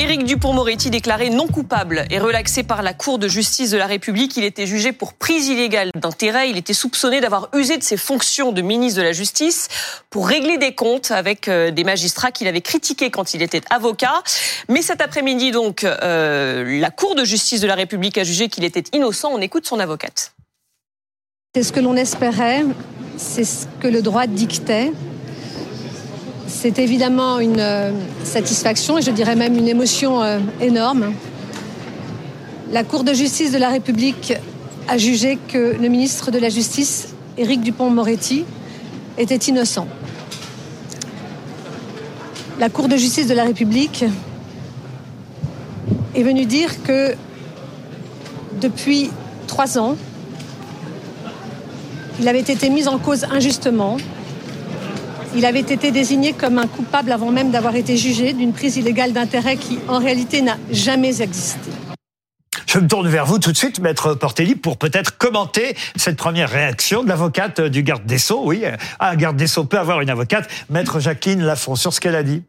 Éric Dupont-Moretti déclaré non coupable et relaxé par la Cour de justice de la République. Il était jugé pour prise illégale d'intérêt. Il était soupçonné d'avoir usé de ses fonctions de ministre de la Justice pour régler des comptes avec euh, des magistrats qu'il avait critiqués quand il était avocat. Mais cet après-midi, donc, euh, la Cour de justice de la République a jugé qu'il était innocent. On écoute son avocate. C'est ce que l'on espérait, c'est ce que le droit dictait. C'est évidemment une euh, satisfaction et je dirais même une émotion euh, énorme. La Cour de justice de la République a jugé que le ministre de la Justice, Éric Dupont-Moretti, était innocent. La Cour de justice de la République est venue dire que depuis trois ans, il avait été mis en cause injustement. Il avait été désigné comme un coupable avant même d'avoir été jugé d'une prise illégale d'intérêt qui, en réalité, n'a jamais existé. Je me tourne vers vous tout de suite, Maître Portelli, pour peut-être commenter cette première réaction de l'avocate du garde des Sceaux. Oui, un garde des Sceaux peut avoir une avocate. Maître Jacqueline Lafont, sur ce qu'elle a dit.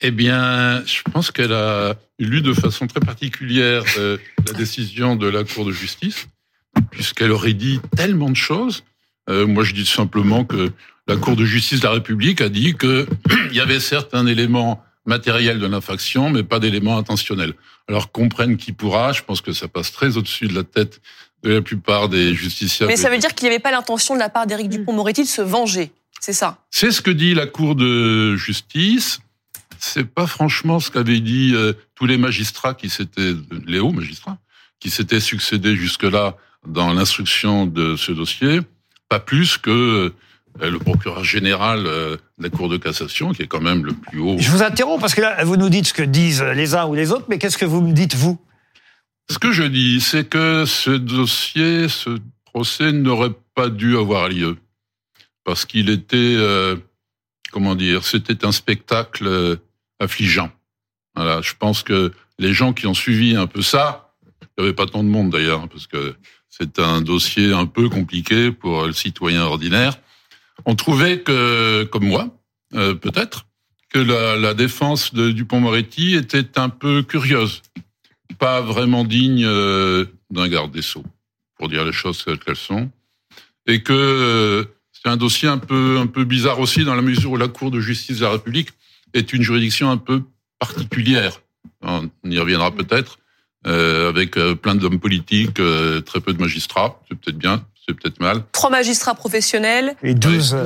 Eh bien, je pense qu'elle a lu de façon très particulière euh, la décision de la Cour de justice, puisqu'elle aurait dit tellement de choses. Euh, moi, je dis simplement que la Cour de justice de la République a dit qu'il y avait certes un élément matériel de l'infraction, mais pas d'élément intentionnel. Alors, comprenne qui pourra, je pense que ça passe très au-dessus de la tête de la plupart des justiciables. Mais ça veut dire qu'il n'y avait pas l'intention de la part d'Éric Dupont-Moretti de se venger, c'est ça. C'est ce que dit la Cour de justice. C'est pas franchement ce qu'avaient dit euh, tous les magistrats qui s'étaient, les hauts magistrats, qui s'étaient succédés jusque-là dans l'instruction de ce dossier, pas plus que euh, le procureur général euh, de la Cour de cassation, qui est quand même le plus haut. Je vous interromps parce que là, vous nous dites ce que disent les uns ou les autres, mais qu'est-ce que vous me dites, vous? Ce que je dis, c'est que ce dossier, ce procès n'aurait pas dû avoir lieu. Parce qu'il était, comment dire, c'était un spectacle affligeant. Voilà, je pense que les gens qui ont suivi un peu ça, il n'y avait pas tant de monde d'ailleurs, parce que c'est un dossier un peu compliqué pour le citoyen ordinaire. On trouvait que, comme moi, euh, peut-être, que la, défense de Dupont-Moretti était un peu curieuse, pas vraiment digne euh, d'un garde des sceaux, pour dire les choses qu'elles sont, et que euh, c'est un dossier un peu bizarre aussi dans la mesure où la Cour de justice de la République est une juridiction un peu particulière. On y reviendra peut-être, avec plein d'hommes politiques, très peu de magistrats. C'est peut-être bien, c'est peut-être mal. Trois magistrats professionnels. Et 12,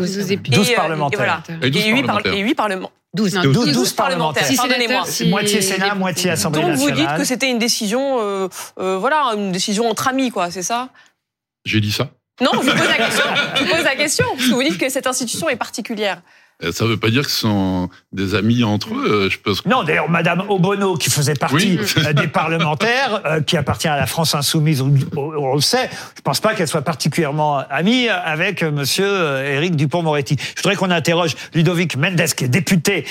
12 parlementaires. Et, 8, parlementaires. 12, 12, 12, parlementaires. Pardonnez-moi. Moitié Sénat, moitié Assemblée Donc nationale. Donc vous dites que c'était une décision, euh, euh, voilà, une décision entre amis, quoi, c'est ça? J'ai dit ça Non, je vous pose la question. je vous pose la question parce que vous dites que cette institution est particulière. Euh, ça ne veut pas dire que ce sont des amis entre eux. Je pense. Non, d'ailleurs, Madame Obono, qui faisait partie euh, des parlementaires, euh, qui appartient à la France insoumise, on, le sait. Je ne pense pas qu'elle soit particulièrement amie avec Monsieur Éric Dupont-Moretti. Je voudrais qu'on interroge Ludovic Mendes, qui est député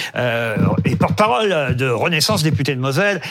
et porte-parole de Renaissance, député de Moselle,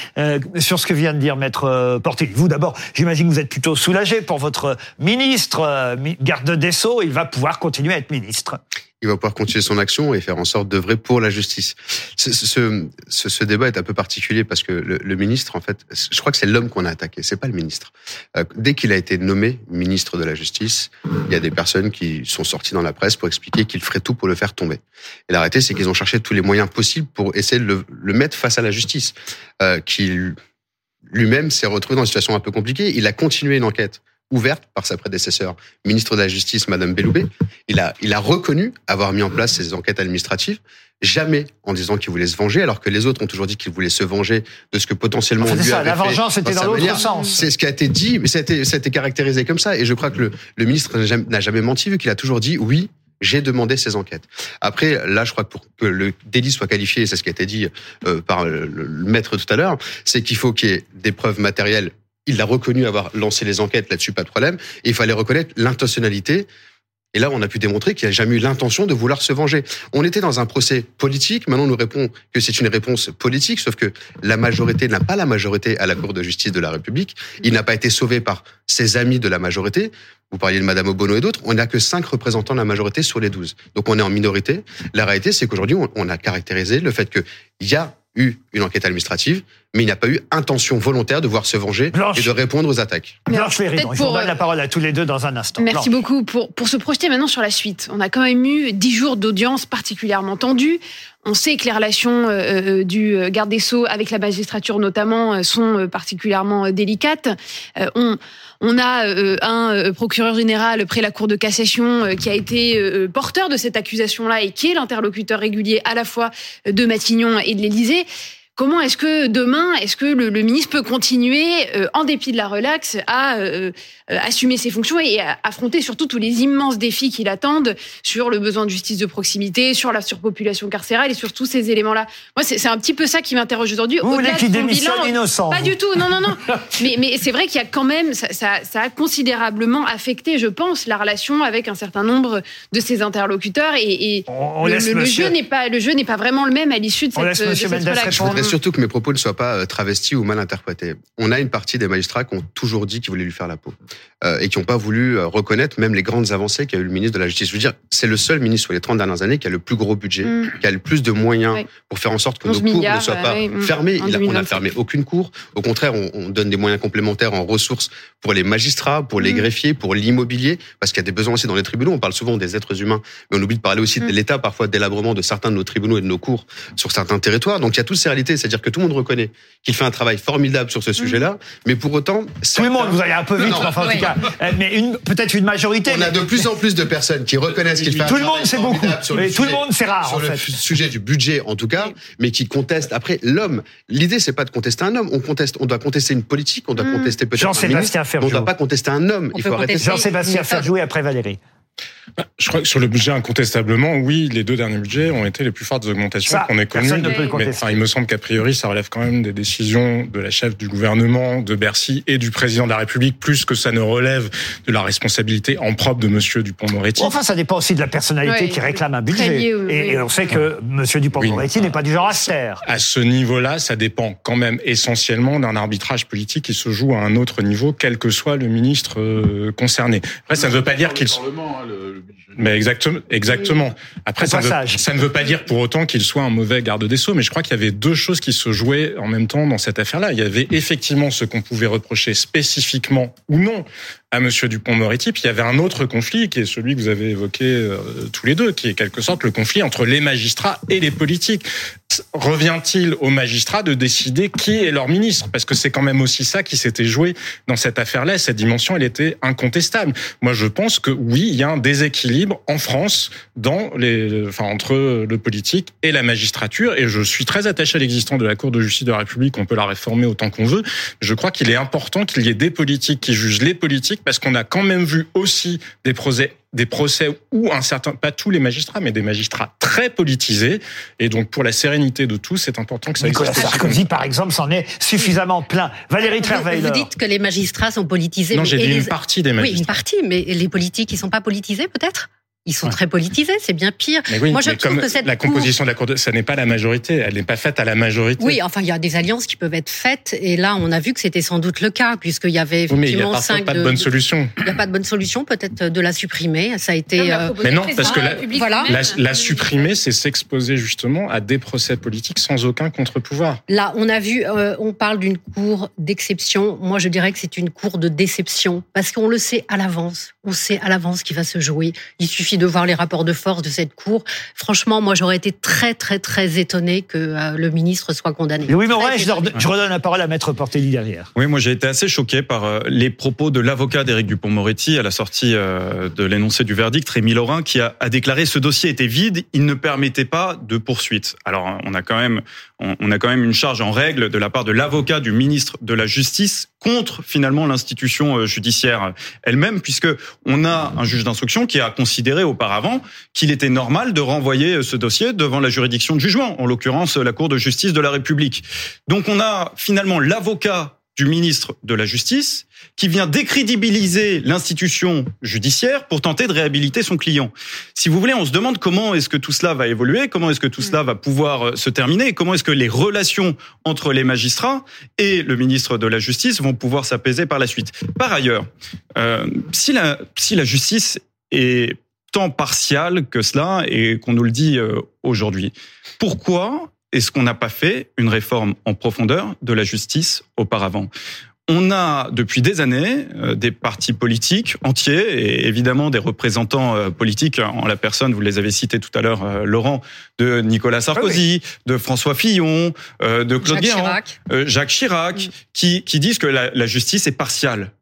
sur ce que vient de dire Maître Porté. Vous, d'abord, j'imagine que vous êtes plutôt soulagé pour votre ministre, garde des Sceaux. Il va pouvoir continuer à être ministre il va pouvoir continuer son action et faire en sorte d'œuvrer pour la justice. Ce, ce, ce, débat est un peu particulier parce que le, le ministre, en fait, je crois que c'est l'homme qu'on a attaqué, c'est pas le ministre. Euh, dès qu'il a été nommé ministre de la Justice, il y a des personnes qui sont sorties dans la presse pour expliquer qu'il ferait tout pour le faire tomber. Et la réalité, c'est qu'ils ont cherché tous les moyens possibles pour essayer de le, le mettre face à la justice, euh, qu'il lui-même s'est retrouvé dans une situation un peu compliquée. Il a continué une enquête ouverte par sa prédécesseur, ministre de la Justice, Madame Belloubet. Il a, il a reconnu avoir mis en place ces enquêtes administratives, jamais en disant qu'il voulait se venger, alors que les autres ont toujours dit qu'ils voulaient se venger de ce que potentiellement on lui ça, La vengeance était dans l'autre sens. C'est ce qui a été dit, mais ça a été, ça a été caractérisé comme ça. Et je crois que le, le ministre n'a jamais menti, vu qu'il a toujours dit oui, j'ai demandé ces enquêtes. Après, là, je crois que pour que le délit soit qualifié, c'est ce qui a été dit euh, par le maître tout à l'heure, c'est qu'il faut qu'il y ait des preuves matérielles il a reconnu avoir lancé les enquêtes là-dessus, pas de problème. Il fallait reconnaître l'intentionnalité. Et là, on a pu démontrer qu'il n'a jamais eu l'intention de vouloir se venger. On était dans un procès politique. Maintenant, on nous répond que c'est une réponse politique, sauf que la majorité n'a pas la majorité à la Cour de justice de la République. Il n'a pas été sauvé par ses amis de la majorité. Vous parliez de Madame Obono et d'autres. On n'a que cinq représentants de la majorité sur les douze. Donc, on est en minorité. La réalité, c'est qu'aujourd'hui, on a caractérisé le fait qu'il y a eu une enquête administrative, mais il n'y a pas eu intention volontaire de voir se venger et de répondre aux attaques. Blanche Ferry, je vous donne la parole à tous les deux dans un instant. Merci beaucoup. Pour, pour se projeter maintenant sur la suite, on a quand même eu dix jours d'audience particulièrement tendue. On sait que les relations euh, euh, du garde des Sceaux avec la magistrature notamment euh, sont particulièrement délicates. on, on a un procureur général près la Cour de cassation qui a été porteur de cette accusation-là et qui est l'interlocuteur régulier à la fois de Matignon et de l'Élysée. Comment est-ce que demain, est-ce que le, ministre peut continuer, euh, en dépit de la relaxe, à euh, euh, assumer ses fonctions et à affronter surtout tous les immenses défis qui l'attendent sur le besoin de justice de proximité, sur la surpopulation carcérale et sur tous ces éléments-là? Moi, c'est un petit peu ça qui m'interroge aujourd'hui. Vous voulez qu'il démissionne innocent Pas du tout, non, non, non. mais, mais c'est vrai qu'il y a quand même, ça, ça, ça, a considérablement affecté, je pense, la relation avec un certain nombre de ses interlocuteurs et, et le, le, jeu n'est pas, le jeu n'est pas vraiment le même à l'issue de cette, de cette relation surtout que mes propos ne soient pas euh, travestis ou mal interprétés. On a une partie des magistrats qui ont toujours dit qu'ils voulaient lui faire la peau euh, et qui n'ont pas voulu euh, reconnaître même les grandes avancées qu'a eu le ministre de la Justice. Je veux dire, c'est le seul ministre sur les 30 dernières années qui a le plus gros budget, mm. qui a le plus de moyens pour faire en sorte que nos cours ne soient pas mm. fermés. Il a, on n'a fermé aucune cour. Au contraire, on, on, donne des moyens complémentaires en ressources pour les magistrats, pour les mm. greffiers, pour l'immobilier, parce qu'il y a des besoins aussi dans les tribunaux. On parle souvent des êtres humains, mais on oublie de parler aussi de l'État, parfois délabrement de certains de nos tribunaux et de nos cours sur certains territoires. Donc il y a toutes ces réalités, c'est-à-dire que tout le monde reconnaît qu'il fait un travail formidable sur ce mm. sujet-là, mais pour autant... Tout le monde, vous allez un peu vite, enfin, en tout cas, euh, mais une, peut-être une majorité. On a de plus en plus de personnes qui reconnaissent qu'il fait tout le monde, c'est beaucoup. Sur le tout le monde, c'est rare. Sur le sujet du budget, en tout cas, mais qui contestent. Après, l'homme, l'idée, c'est pas de contester un homme. On conteste, on doit contester une politique, on doit mm. contester peut-être un ministre, on ne doit pas contester un homme. Il faut arrêter. Jean-Sébastien jouer après Valérie. Bah, je crois que sur le budget, incontestablement, oui, les deux derniers budgets ont été les plus fortes augmentations qu'on ait connues. Mais enfin, il me semble qu'a priori, ça relève quand même des décisions de la chef du gouvernement, de Bercy et du président de la République, plus que ça ne relève de la responsabilité en propre de Monsieur Dupont-Moretti. Enfin, ça dépend aussi de la personnalité qui réclame un budget. et, on sait que Monsieur Dupont-Moretti n'est pas du genre à se faire. À ce niveau-là, ça dépend quand même essentiellement d'un arbitrage politique qui se joue à un autre niveau, quel que soit le ministre euh, concerné. Après, ça ne veut pas dire qu'il... Mais exactement, exactement. Après, ça, ça, ne veut pas dire pour autant qu'il soit un mauvais garde des sceaux, mais je crois qu'il y avait deux choses qui se jouaient en même temps dans cette affaire-là. Il y avait effectivement ce qu'on pouvait reprocher spécifiquement ou non à Monsieur Dupont-Moretti, puis il y avait un autre conflit qui est celui que vous avez évoqué euh, tous les deux, qui est quelque sorte le conflit entre les magistrats et les politiques. Revient-il aux magistrats de décider qui est leur ministre? Parce que c'est quand même aussi ça qui s'était joué dans cette affaire-là. Cette dimension, elle était incontestable. Moi, je pense que oui, il y a un déséquilibre en France dans les, enfin, entre le politique et la magistrature. Et je suis très attaché à l'existence de la Cour de justice de la République. On peut la réformer autant qu'on veut. Je crois qu'il est important qu'il y ait des politiques qui jugent les politiques parce qu'on a quand même vu aussi des procès des procès où un certain, pas tous les magistrats, mais des magistrats très politisés. Et donc, pour la sérénité de tous, c'est important que ça Nicolas Sarkozy, par exemple, s'en est suffisamment plein. Valérie Trierweiler. Vous dites que les magistrats sont politisés. Non, j'ai dit une partie des magistrats. Oui, une partie, mais les politiques, ils sont pas politisés, peut-être? Ils sont très politisés, c'est bien pire. Moi, je trouve que cette la composition de la Cour, de... ça n'est pas la majorité, elle n'est pas faite à la majorité. Oui, enfin, il y a des alliances qui peuvent être faites, et là, on a vu que c'était sans doute le cas, puisqu'il y avait effectivement oui, mais il n'y a cinq pas de, bonne solution. Il n'y a pas de bonne solution, peut-être de la supprimer. Ça a été. Non, euh, mais non, parce que la, voilà. la, supprimer, c'est s'exposer justement à des procès politiques sans aucun contre-pouvoir. Là, on a vu, euh, on parle d'une cour d'exception. Moi, je dirais que c'est une cour de déception, parce qu'on le sait à l'avance. On sait à l'avance qui va se jouer. Il suffit de voir les rapports de force de cette cour. Franchement, moi, j'aurais été très, très, très étonné que euh, le ministre soit condamné. oui, mais je, je, redonne la parole à Maître Portelli derrière. Oui, moi, j'ai été assez choqué par euh, les propos de l'avocat d'Éric Dupont-Moretti à la sortie euh, de l'énoncé du verdict, Rémi Laurin, qui a, a déclaré ce dossier était vide, il ne permettait pas de poursuite. Alors, on a quand même, on a quand même une charge en règle de la part de l'avocat du ministre de la Justice contre finalement l'institution judiciaire elle-même, puisque on a un juge d'instruction qui a considéré auparavant qu'il était normal de renvoyer ce dossier devant la juridiction de jugement, en l'occurrence la Cour de justice de la République. Donc on a finalement l'avocat du ministre de la Justice qui vient décrédibiliser l'institution judiciaire pour tenter de réhabiliter son client. Si vous voulez, on se demande comment est-ce que tout cela va évoluer, comment est-ce que tout cela va pouvoir euh, se terminer, comment est-ce que les relations entre les magistrats et le ministre de la Justice vont pouvoir s'apaiser par la suite. Par ailleurs, euh, si, la, si la justice est tant partial que cela et qu'on nous le dit euh, aujourd'hui. Pourquoi est-ce qu'on n'a pas fait une réforme en profondeur de la justice auparavant? On a depuis des années euh, des partis politiques entiers et évidemment des représentants euh, politiques en la personne, vous les avez cités tout à l'heure, euh, Laurent, de Nicolas Sarkozy, de François Fillon, de Claude Jacques Chirac, Jacques Chirac qui, qui disent que la, la justice est partiale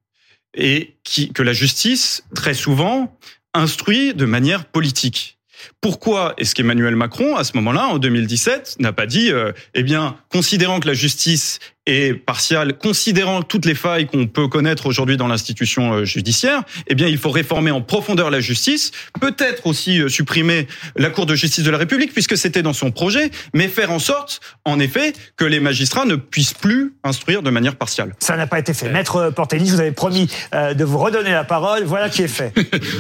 et qui, que la justice, très souvent, instruit de manière politique. Pourquoi est-ce qu'Emmanuel Macron, à ce moment-là, en 2017, n'a pas dit, euh, eh bien, considérant que la justice est partiale, considérant toutes les failles qu'on peut connaître aujourd'hui dans l'institution euh, judiciaire, eh bien, il faut réformer en profondeur la justice, peut-être aussi euh, supprimer la Cour de justice de la République, puisque c'était dans son projet, mais faire en sorte, en effet, que les magistrats ne puissent plus instruire de manière partiale. Ça n'a pas été fait. Maître Portelis, vous avez promis de vous redonner la parole. Voilà qui est fait.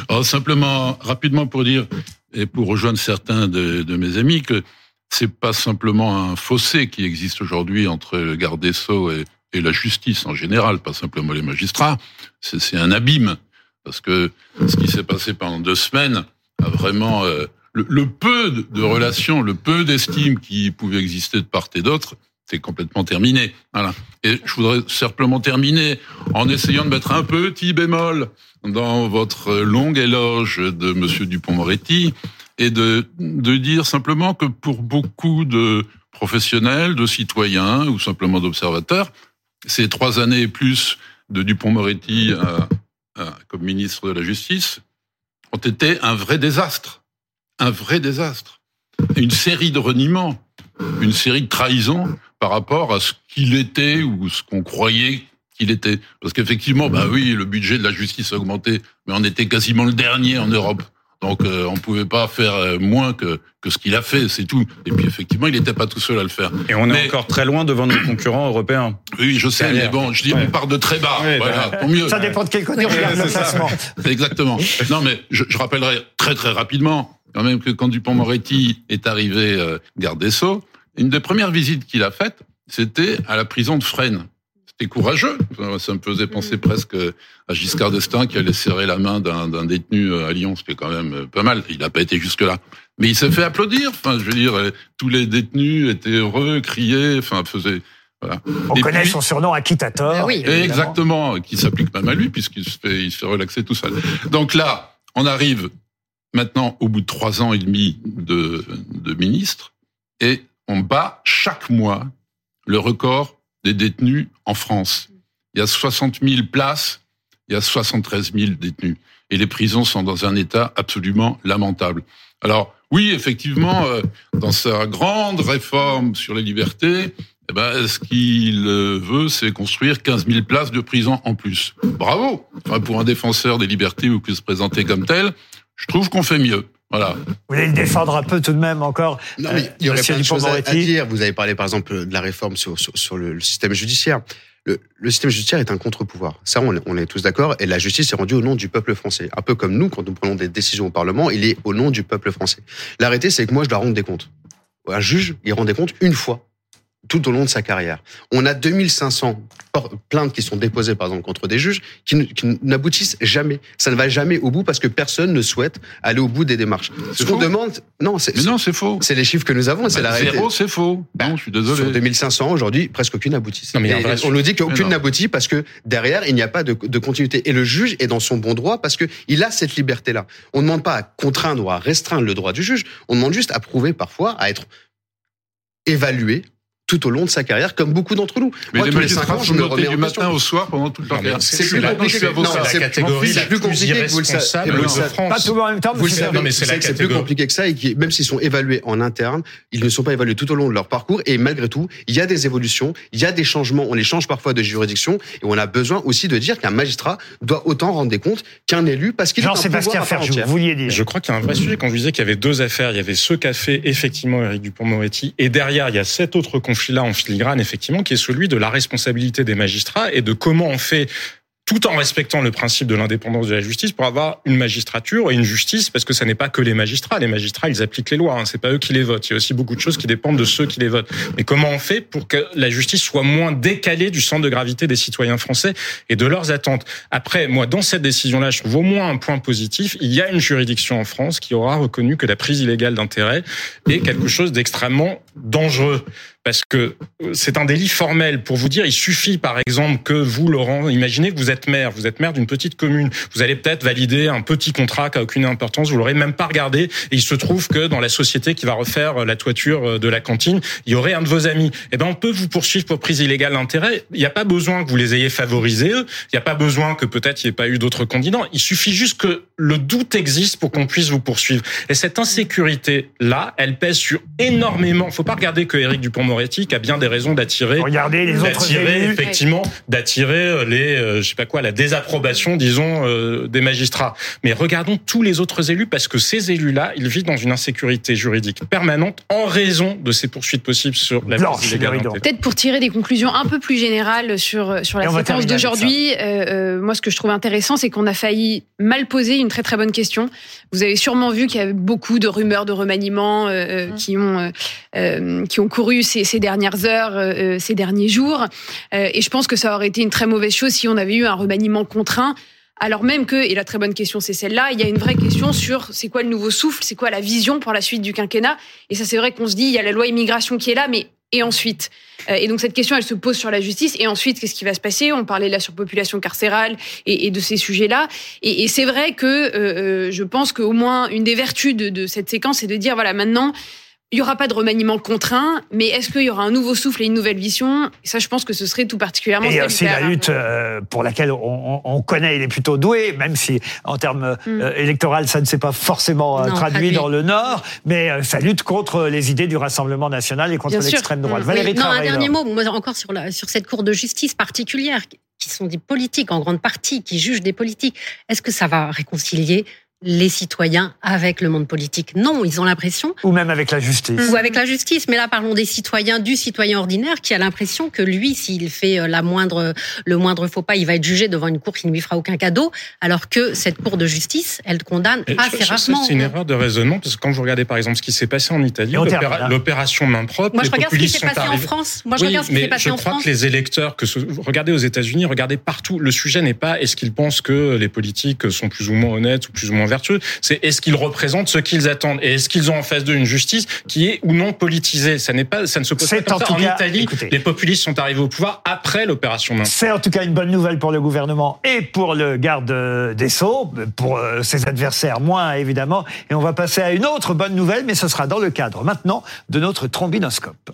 Alors, simplement, rapidement pour dire, et pour rejoindre certains de, mes amis, que c'est pas simplement un fossé qui existe aujourd'hui entre le garde des Sceaux et, et, la justice en général, pas simplement les magistrats, c'est un abîme. Parce que ce qui s'est passé pendant deux semaines a vraiment... Euh, le, le, peu de relations, le peu d'estime qui pouvait exister de part et d'autre, c'est complètement terminé. Voilà. Et je voudrais simplement terminer en essayant de mettre un petit bémol dans votre longue éloge de Monsieur Dupont-Moretti et de, de dire simplement que pour beaucoup de professionnels, de citoyens ou simplement d'observateurs, ces trois années et plus de Dupont-Moretti comme ministre de la Justice ont été un vrai désastre. Un vrai désastre. Une série de reniements, une série de trahisons par rapport à ce qu'il était ou ce qu'on croyait qu'il était. Parce qu'effectivement, bah oui, le budget de la justice a augmenté, mais on était quasiment le dernier en Europe. Donc euh, on pouvait pas faire euh, moins que, que ce qu'il a fait, c'est tout. Et puis effectivement, il n'était pas tout seul à le faire. Et on est encore très loin devant nos concurrents européens. Oui, je sais, mais bon, je dis on part de très bas. voilà, tant mieux. Ça dépend de quel côté on regarde le classement. Exactement. Non, mais je, je, rappellerai très très rapidement quand même que quand Dupont-Moretti est arrivé euh, garde des Sceaux, une des premières visites qu'il a faites, c'était à la prison de Fresnes. C'était courageux. Ça me faisait penser mm. presque à Giscard d'Estaing qui allait serrer la main d'un détenu à Lyon, ce qui est quand même pas mal. Il n'a pas été jusque-là. Mais il s'est fait applaudir. Enfin, je veux dire, tous les détenus étaient heureux, criaient, enfin, faisaient... Voilà. On connaît son surnom Akitator. Ben oui, exactement, qui s'applique même à lui puisqu'il se fait, il se fait relaxer tout seul. Donc là, on arrive maintenant au bout de trois ans et demi de, de ministre et on bat chaque mois le record des détenus en France. Il y a 60 000 places, il y a 73 000 détenus. Et les prisons sont dans un état absolument lamentable. Alors, oui, effectivement, euh, dans sa grande réforme sur les libertés, eh ben, ce qu'il veut, c'est construire 15 000 places de prison en plus. Bravo Pour un défenseur des libertés ou qui se présenter comme tel, je trouve qu'on fait mieux. Voilà. Vous voulez le défendre un peu tout de même encore Non, mais il y aurait plein de choses à, dire. Vous avez parlé par exemple de la réforme sur, sur, sur le, système judiciaire. Le, le, système judiciaire est un contre-pouvoir. Ça, on, on est tous d'accord. Et la justice est rendue au nom du peuple français. Un peu comme nous, quand nous prenons des décisions au Parlement, il est au nom du peuple français. L'arrêté, c'est que moi, je dois rendre des comptes. Un juge, il rend des comptes une fois tout au long de sa carrière. On a 2500 plaintes qui sont déposées, par exemple, contre des juges, qui, n'aboutissent jamais. Ça ne va jamais au bout parce que personne ne souhaite aller au bout des démarches. Ce qu'on demande, non, c'est non, c'est faux. C'est les chiffres que nous avons, c'est bah, la réalité. Zéro, c'est faux. Bah, non, je suis désolé. Sur 2500 aujourd'hui, presque aucune aboutit. Non, mais on nous dit qu'aucune n'aboutit parce que derrière, il n'y a pas de, de, continuité. Et le juge est dans son bon droit parce que il a cette liberté-là. On ne demande pas à contraindre ou à restreindre le droit du juge. On demande juste à prouver parfois, à être évalué tout au long de sa carrière, comme beaucoup d'entre nous. Mais Moi, les tous les 5 ans, je me remets du matin au soir pendant toute leur carrière. C'est plus compliqué. C'est la catégorie la plus compliquée que vous le savez. Pas tout en même temps. Vous le savez, mais c'est plus compliqué que ça et même s'ils sont évalués en interne, ils ne sont pas évalués tout au long de leur parcours et malgré tout, il y a des évolutions, il y a des changements. On les change parfois de juridiction et on a besoin aussi de dire qu'un magistrat doit autant rendre des comptes qu'un élu parce qu'il Jean-Sébastien Ferjou, vous vouliez dire. Je crois qu'il y a un vrai sujet. Quand je disais qu'il y avait deux affaires, il y avait ce qu'a fait effectivement Éric Dupont-Moretti et derrière, il y a cet autre conflit-là en filigrane effectivement, qui est celui de la responsabilité des magistrats et de comment on fait tout en respectant le principe de l'indépendance de la justice pour avoir une magistrature et une justice, parce que ça n'est pas que les magistrats. Les magistrats, ils appliquent les lois, hein, c'est pas eux qui les votent. Il y a aussi beaucoup de choses qui dépendent de ceux qui les votent. Mais comment on fait pour que la justice soit moins décalée du centre de gravité des citoyens français et de leurs attentes? Après, moi, dans cette décision-là, je trouve au moins un point positif. Il y a une juridiction en France qui aura reconnu que la prise illégale d'intérêt est quelque chose d'extrêmement dangereux parce que euh, c'est un délit formel. Pour vous dire, il suffit par exemple que vous, Laurent, imaginez que vous êtes maire, vous êtes maire d'une petite commune, vous allez peut-être valider un petit contrat qui a aucune importance, vous l'aurez même pas regardé, et il se trouve que dans la société qui va refaire la toiture euh, de la cantine, il y aurait un de vos amis. Eh ben, on peut vous poursuivre pour prise illégale d'intérêt. Il n'y a pas besoin que vous les ayez favorisés eux. Il n'y a pas besoin que peut-être il n'y ait pas eu d'autres candidats. Il suffit juste que le doute existe pour qu'on puisse vous poursuivre. Et cette insécurité là, elle pèse sur énormément. Faut pas regarder que Éric Dupont A bien des raisons d'attirer. Regardez les autres élus. effectivement, d'attirer euh, les, euh, je sais pas quoi, la désapprobation, disons, euh, des magistrats. Mais regardons tous les autres élus parce que ces élus-là, ils vivent dans une insécurité juridique permanente en raison de ces poursuites possibles sur la Peut-être pour tirer des conclusions un peu plus générales sur sur la séquence d'aujourd'hui. moi, ce que je trouve intéressant, c'est qu'on a failli mal poser une très très bonne question. Vous avez sûrement vu qu'il y a beaucoup de rumeurs de remaniement mmh. qui ont qui ont couru ces, ces dernières heures, euh, euh, ces derniers jours. Euh, et je pense que ça aurait été une très mauvaise chose si on avait eu un remaniement contraint. Alors même que, et la très bonne question c'est celle-là, il y a une vraie question sur c'est quoi le nouveau souffle, c'est quoi la vision pour la suite du quinquennat. Et ça c'est vrai qu'on se dit, il y a la loi immigration qui est là, mais et ensuite Et donc cette question, elle se pose sur la justice. Et ensuite, qu'est-ce qui va se passer? On parlait de la surpopulation carcérale et, de ces sujets-là. Et, c'est vrai que je pense qu'au moins une des vertus de, de cette séquence, c'est de dire voilà maintenant il y aura pas de remaniement contraint, mais est-ce qu'il y aura un nouveau souffle et une nouvelle vision? Ça, je pense que ce serait tout particulièrement. Et aussi la lutte euh, pour laquelle on, connaît, il est plutôt doué, même si en termes mm. euh, électoraux, ça ne s'est pas forcément euh, traduit, dans le Nord, mais ça lutte contre les idées du Rassemblement national et contre l'extrême droite. Mm. Valérie Non, un dernier mot, moi, encore sur, la, sur cette cour de justice particulière qui sont des politiques en grande partie, qui jugent des politiques. Est-ce que ça va réconcilier les citoyens avec le monde politique. Non, ils ont l'impression. Ou même avec la justice. Ou avec la justice. Mais là, parlons des citoyens, du citoyen ordinaire qui a l'impression que lui, s'il fait euh, la moindre, le moindre faux pas, il va être jugé devant une cour qui ne lui fera aucun cadeau. Alors que cette cour de justice, elle condamne assez rarement. C'est une erreur de raisonnement parce que quand vous regardez par exemple ce qui s'est passé en Italie, l'opération main propre, Moi, je regarde ce qui s'est passé en France. Moi, je regarde ce qui s'est passé en France. Je crois que les électeurs, que regardez aux États-Unis, regardez partout. Le sujet n'est pas est-ce qu'ils pensent que les politiques sont plus ou moins honnêtes ou plus ou moins vertueux. C'est est-ce qu'ils représentent ce qu'ils attendent et est-ce qu'ils ont en face d'eux une justice qui est ou non politisée? Ça n'est pas, ça ne se pose pas comme ça. En, Italie, les populistes sont arrivés au pouvoir après l'opération Main. C'est en tout cas une bonne nouvelle pour le gouvernement et pour le garde des sceaux, pour euh, ses adversaires moins évidemment. Et on va passer à une autre bonne nouvelle, mais ce sera dans le cadre maintenant de notre trombinoscope.